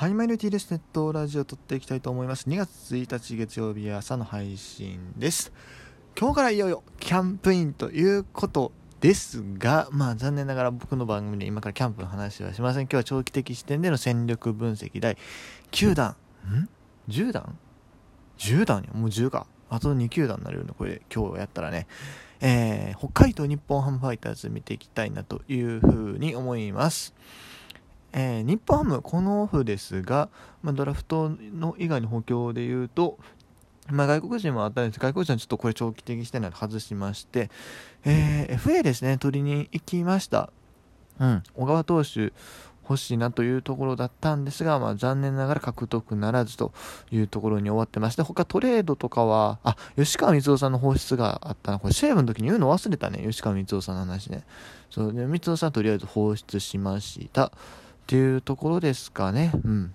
はい、マイルティーですネットラジオ撮っていきたいと思います。2月1日月曜日朝の配信です。今日からいよいよキャンプインということですが、まあ残念ながら僕の番組で今からキャンプの話はしません。今日は長期的視点での戦力分析第9弾。ん ?10 弾 ?10 弾や。もう10か。あと2球団になれるのこれ今日やったらね。えー、北海道日本ハムファイターズ見ていきたいなというふうに思います。えー、日本ハム、このオフですが、まあ、ドラフトの以外の補強で言うと、まあ、外国人もあったんです外国人はちょっとこれ長期的してないので外しまして、えー、FA ですね、取りに行きました。うん、小川投手欲しいなというところだったんですが、まあ、残念ながら獲得ならずというところに終わってまして、他トレードとかは、あ、吉川光夫さんの放出があったな。これ、西武の時に言うの忘れたね。吉川光夫さんの話ね。そうね、光夫さんとりあえず放出しました。ていうところですかね。うん。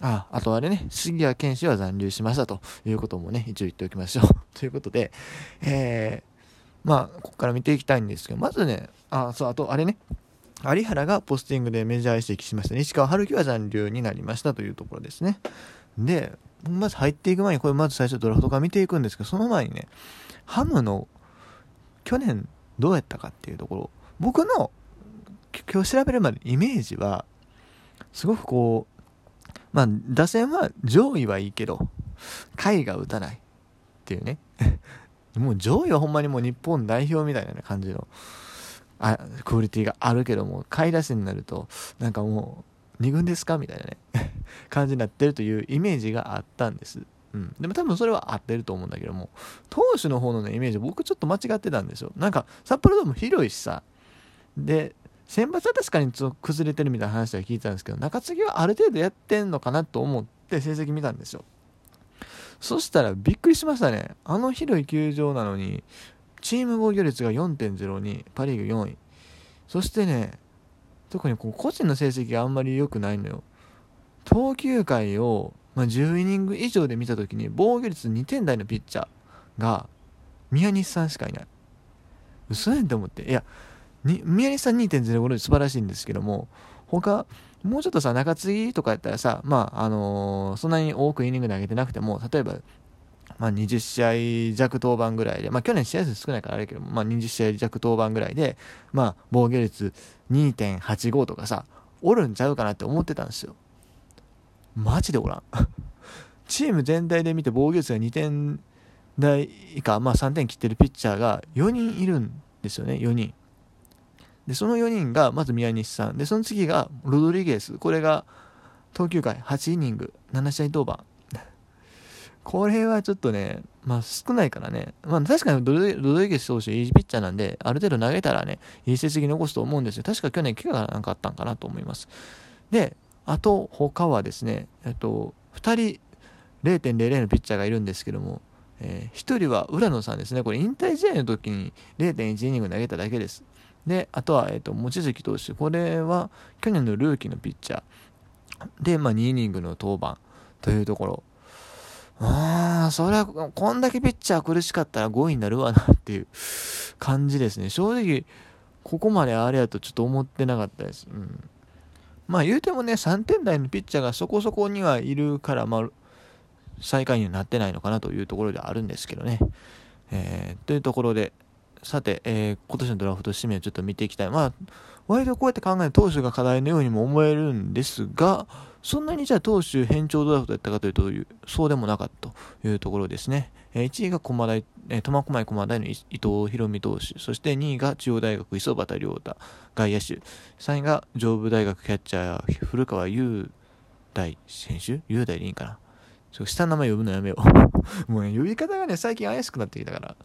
あ、あとあれね、杉谷拳士は残留しましたということもね、一応言っておきましょう。ということで、えー、まあ、ここから見ていきたいんですけど、まずね、あ、そう、あとあれね、有原がポスティングでメジャー移籍しました。西川春樹は残留になりましたというところですね。で、まず入っていく前に、これまず最初ドラフトから見ていくんですけど、その前にね、ハムの去年どうやったかっていうところ、僕の今日調べるまでイメージは、すごくこう、まあ、打線は上位はいいけど、下位が打たないっていうね。もう上位はほんまにもう日本代表みたいな感じの、あクオリティがあるけども、下位打線になると、なんかもう、2軍ですかみたいなね、感じになってるというイメージがあったんです。うん。でも多分それは合ってると思うんだけども、投手の方のね、イメージ僕ちょっと間違ってたんですよ。なんか、札幌ドーム広いしさ、で、選抜は確かにちょっと崩れてるみたいな話は聞いたんですけど、中継ぎはある程度やってんのかなと思って成績見たんですよ。そしたらびっくりしましたね。あの広い球場なのに、チーム防御率が4.02、パ・リーグ4位。そしてね、特にこう個人の成績があんまり良くないのよ。投球回を、まあ、10イニング以上で見た時に防御率2点台のピッチャーが宮西さんしかいない。嘘やんって思って。いや、に宮西さん2.05で素晴らしいんですけども他もうちょっとさ中継ぎとかやったらさまああのー、そんなに多くイニング投げてなくても例えばまあ、20試合弱登板ぐらいで、まあ、去年試合数少ないからあれけど、まあ、20試合弱登板ぐらいで、まあ、防御率2.85とかさ、おるんちゃうかなって思ってたんですよ。マジでおらん。チーム全体で見て防御率が2点台以下、まあ、3点切ってるピッチャーが4人いるんですよね、4人。で、その4人が、まず宮西さん。で、その次がロドリゲス。これが、投球回8イニング、7試合登板。これはちょっとね、まあ少ないからね。まあ確かにロドリゲス投手いいピッチャーなんで、ある程度投げたらね、いい成績残すと思うんですよ。確か去年怪我がなんかあったんかなと思います。で、あと他はですね、えっと、2人0.00のピッチャーがいるんですけども、えー、1人は浦野さんですね。これ引退試合の時に0.1イニング投げただけです。で、あとは、えっ、ー、と、望月投手。これは、去年のルーキーのピッチャー。で、まあ、2イニングの登板というところ。ああ、それは、こんだけピッチャー苦しかったら5位になるわなっていう 感じですね。正直、ここまであれやとちょっと思ってなかったです。うん。まあ言うてもね、3点台のピッチャーがそこそこにはいるから、まあ、最下位になってないのかなというところではあるんですけどね。えー、というところで、さて、えー、今年のドラフト指名をちょっと見ていきたい。まあ、割とこうやって考える投手が課題のようにも思えるんですが、そんなにじゃあ投手変調ドラフトやったかというと、そうでもなかったというところですね。えー、1位が駒大、えー、苫小牧駒大の伊藤博美投手、そして2位が中央大学磯端亮太、外野手、3位が上武大学キャッチャー古川雄大選手？雄大でいいかな？ちょ下の名前呼ぶのやめよう もうね、呼び方がね、最近怪しくなってきたから。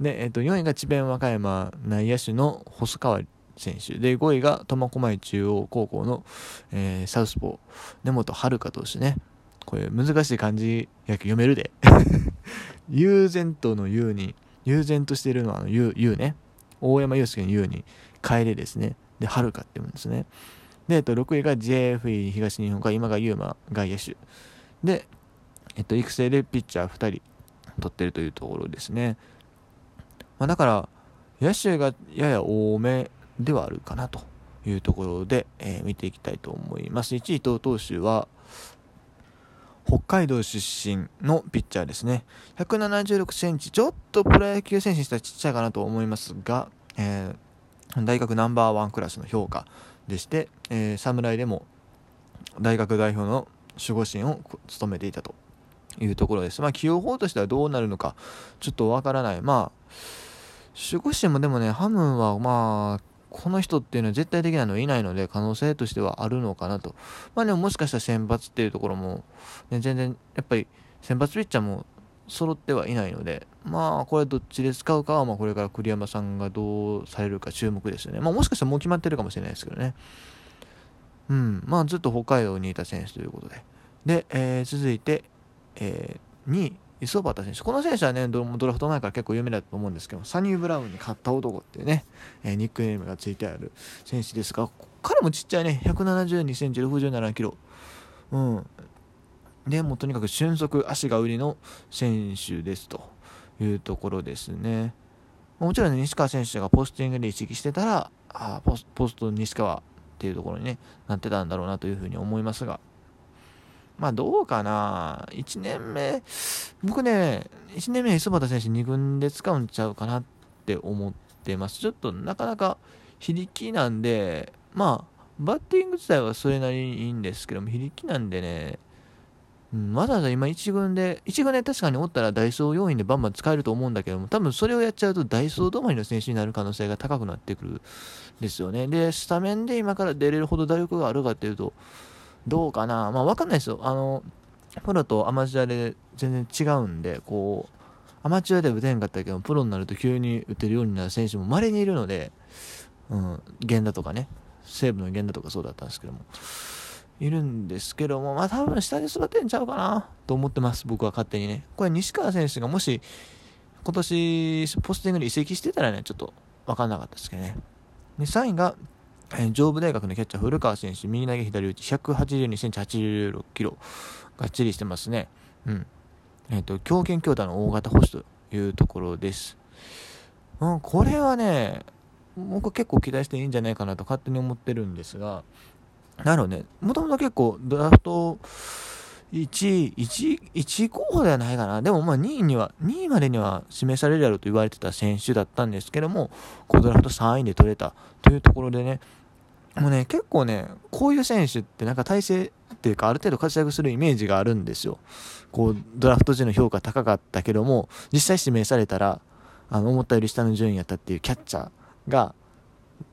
で、えっと、4位が智弁和歌山内野手の細川選手。で、5位が苫小牧中央高校の、えー、サウスポー、根本遥投手ね。これ難しい漢字やけ読めるで。悠然との悠に、悠然としているのは悠、悠ね。大山祐介の悠に、楓ですね。で、遥って言うんですね。で、えっと、6位が JFE 東日本か、今が優馬外野手。で、えっと、育成でピッチャー2人取ってるというところですね。まあ、だから、野手がやや多めではあるかなというところで、えー、見ていきたいと思います。1位投投手は、北海道出身のピッチャーですね。176センチ、ちょっとプロ野球選手にしたらちっちゃいかなと思いますが、えー、大学ナンバーワンクラスの評価でして、えー、侍でも大学代表の守護神を務めていたというところです。まあ、起用法としてはどうなるのか、ちょっとわからない。まあ、守護神もでもね、ハムはまあ、この人っていうのは絶対的なのいないので、可能性としてはあるのかなと。まあでももしかしたら選抜っていうところも、ね、全然、やっぱり選抜ピッチャーも揃ってはいないので、まあこれどっちで使うかは、まあこれから栗山さんがどうされるか注目ですよね。まあもしかしたらもう決まってるかもしれないですけどね。うん、まあずっと北海道にいた選手ということで。で、えー、続いて、えー、2位、磯端選手。この選手はね、ドラフト前から結構有名だと思うんですけど、サニー・ブラウンに勝った男っていうね、えー、ニックネームがついてある選手ですが、彼もちっちゃいね、172センチ、67キロ。うん。で、もうとにかく俊足、足が売りの選手ですというところですね。もちろん、ね、西川選手がポスティングで意識してたら、あポスポスト西川っていうところに、ね、なってたんだろうなというふうに思いますが、まあどうかな。1年目、僕ね、1年目磯端選手2軍で使うんちゃうかなって思ってます。ちょっとなかなか非力なんで、まあ、バッティング自体はそれなりにいいんですけども、非力なんでね、ん、わざわざ今1軍で、1軍で確かにおったらダイソー要員でバンバン使えると思うんだけども、多分それをやっちゃうとダイソー止まりの選手になる可能性が高くなってくるんですよね。で、スタメンで今から出れるほど打力があるかっていうと、どうかな、まあ、わかんないですよ。あの、プロとアマチュアで全然違うんで、こう、アマチュアでは打てんかったけど、プロになると急に打てるようになる選手も稀にいるので、うん、源田とかね、西武の源田とかそうだったんですけども、いるんですけども、まあ多分下で育てんちゃうかなと思ってます、僕は勝手にね。これ西川選手がもし、今年、ポスティングで移籍してたらね、ちょっと分かんなかったですけどね。で、3位が、え、上部大学のキャッチャー、古川選手、右投げ左打ち、182センチ、86キロ、がっちりしてますね。うん。えっ、ー、と、強肩強打の大型保守というところです。うん、これはね、僕結構期待していいんじゃないかなと勝手に思ってるんですが、なるほどね、もともと結構ドラフト1位、1位、1候補ではないかな。でもまあ2位には、2位までには示されるやろうと言われてた選手だったんですけども、こうドラフト3位で取れたというところでね、もうね、結構ね、こういう選手ってなんか体制っていうか、ある程度活躍するイメージがあるんですよ。こう、ドラフト時の評価高かったけども、実際指名されたら、あの、思ったより下の順位やったっていうキャッチャーが、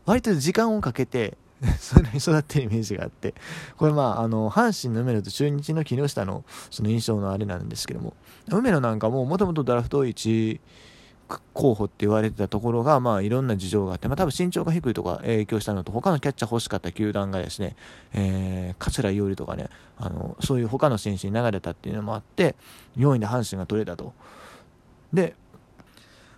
割と時間をかけて、それに育ってるイメージがあって、これまあ、あの、阪神の梅野と中日の木下のその印象のあれなんですけども、梅野なんかももともとドラフト1、候補って言われてたところが、まあ、いろんな事情があって、まあ、多分身長が低いとか影響したのと、他のキャッチャー欲しかった球団がですね、えー、桂伊織とかね、あの、そういう他の選手に流れたっていうのもあって、4位で阪神が取れたと。で、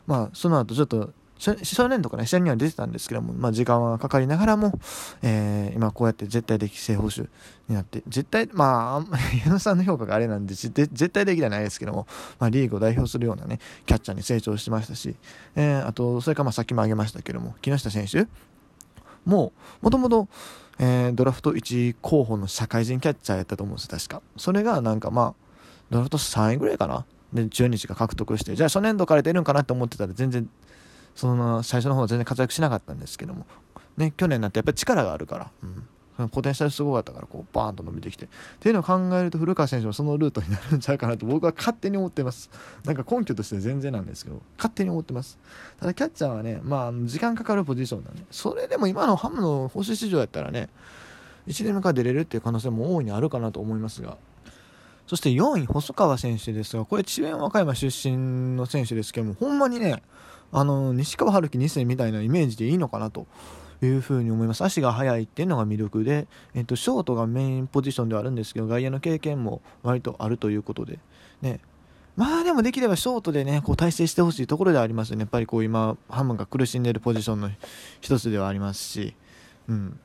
まあ、その後ちょっと少年とかね、試合には出てたんですけども、まあ、時間はかかりながらも、えー、今こうやって絶対的正捕手になって、絶対、まあ、矢野さんの評価があれなんで、絶対的ではないですけども、まあ、リーグを代表するようなね、キャッチャーに成長しましたし、えー、あと、それからまあさっきも挙げましたけども、木下選手も、もともと、えー、ドラフト1候補の社会人キャッチャーやったと思うんです確か。それがなんかまあ、ドラフト3位ぐらいかな？で、中日が獲得して、じゃあ初年度から出るんかなって思ってたら全然その最初の方は全然活躍しなかったんですけども、ね、去年になってやっぱり力があるから、うん、ポテンシャルすごかったからこうバーンと伸びてきて。っていうのを考えると古川選手もそのルートになるんちゃうかなと僕は勝手に思ってます。なんか根拠として全然なんですけど。勝手に思ってます。ただキャッチャーはねまあ時間かかるポジションなんで。それでも今のハムの星市場やったらね1年目から出れるっていう可能性も大いにあるかなと思いますが。そして4位、細川選手ですが、これ、智弁和歌山出身の選手ですけども、ほんまにね、あの西川春樹2世みたいなイメージでいいのかなというふうに思います。足が速いっていうのが魅力で、えっと、ショートがメインポジションではあるんですけど外野の経験も割とあるということで、ね、まあでもできればショートでねこう体制してほしいところではありますよね。やっぱりこう今ハムが苦しんでいるポジションの一つではありますし、うん、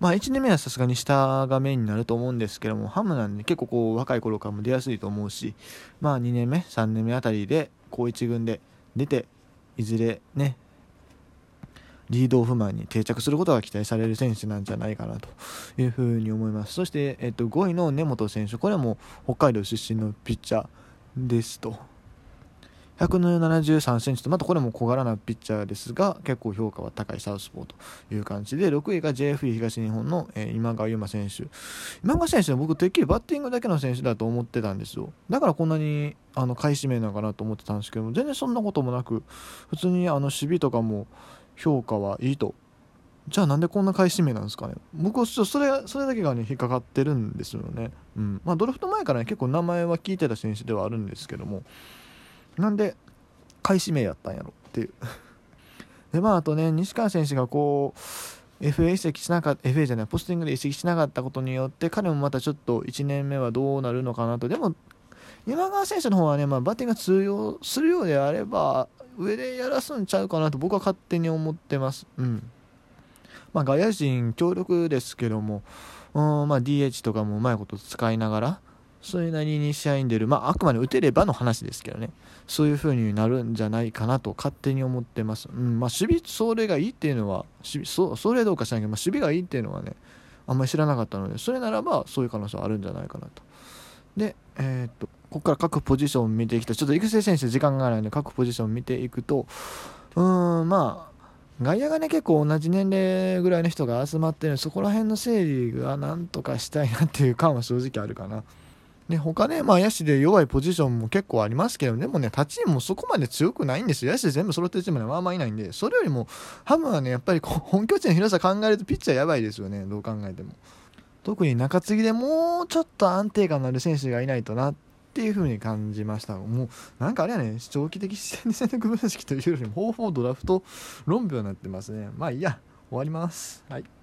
まあ1年目はさすがに下がメインになると思うんですけどもハムなんで結構こう若い頃からも出やすいと思うしまあ2年目3年目あたりで高1軍で出ていずれねリードオフマンに定着することが期待される選手なんじゃないかなというふうに思います。そして、えっと、5位の根本選手これも北海道出身のピッチャーですと。173センチとまたこれも小柄なピッチャーですが結構評価は高いサウスポーという感じで6位が JFE 東日本の、え、今川優馬選手。今川選手は僕てっきりバッティングだけの選手だと思ってたんですよ。だからこんなにあの買い占めなのかなと思ってたんですけども全然そんなこともなく普通にあの守備とかも評価はいいと。じゃあなんでこんな買い占めなんですかね。僕はそれそれだけがね引っかかってるんですよね、うん。まあ、ドラフト前からね結構名前は聞いてた選手ではあるんですけども。なんで買い占めやったんやろっていう。でまああとね西川選手がこう FA 移籍しなかった FA じゃないポスティングで移籍しなかったことによって彼もまたちょっと1年目はどうなるのかなと。でも今川選手の方はね、まあ、バッティングが通用するようであれば上でやらすんちゃうかなと僕は勝手に思ってます。うん。まあ外野陣強力ですけどもうんまあ DH とかもうまいこと使いながらそれなりに試合に出る、まあ、あくまで打てればの話ですけどね、そういう風になるんじゃないかなと勝手に思ってます。うんまあ、守備、それがいいっていうのは、守備そそれどうか知らないけど、まあ、守備がいいっていうのはね、あんまり知らなかったので、それならばそういう可能性はあるんじゃないかなと。で、えー、っと、ここから各ポジションを見ていくと、ちょっと育成選手時間がないので、各ポジションを見ていくと、うーん、まあ、外野がね結構同じ年齢ぐらいの人が集まってるそこら辺の整理がなんとかしたいなっていう感は正直あるかな。ね、他ね、まあ、野手で弱いポジションも結構ありますけど、でもね、立ちもそこまで強くないんですよ。野手全部揃ってるチームでまあまあいないんで、それよりも、ハムはね、やっぱり 本拠地の広さ考えるとピッチャーやばいですよね、どう考えても。特に中継ぎでもうちょっと安定感のある選手がいないとなっていう風に感じました。もう、なんかあれはね、長期的視点で戦略分析というよりも、方法ドラフト論評になってますね。まあいいや、終わります。はい。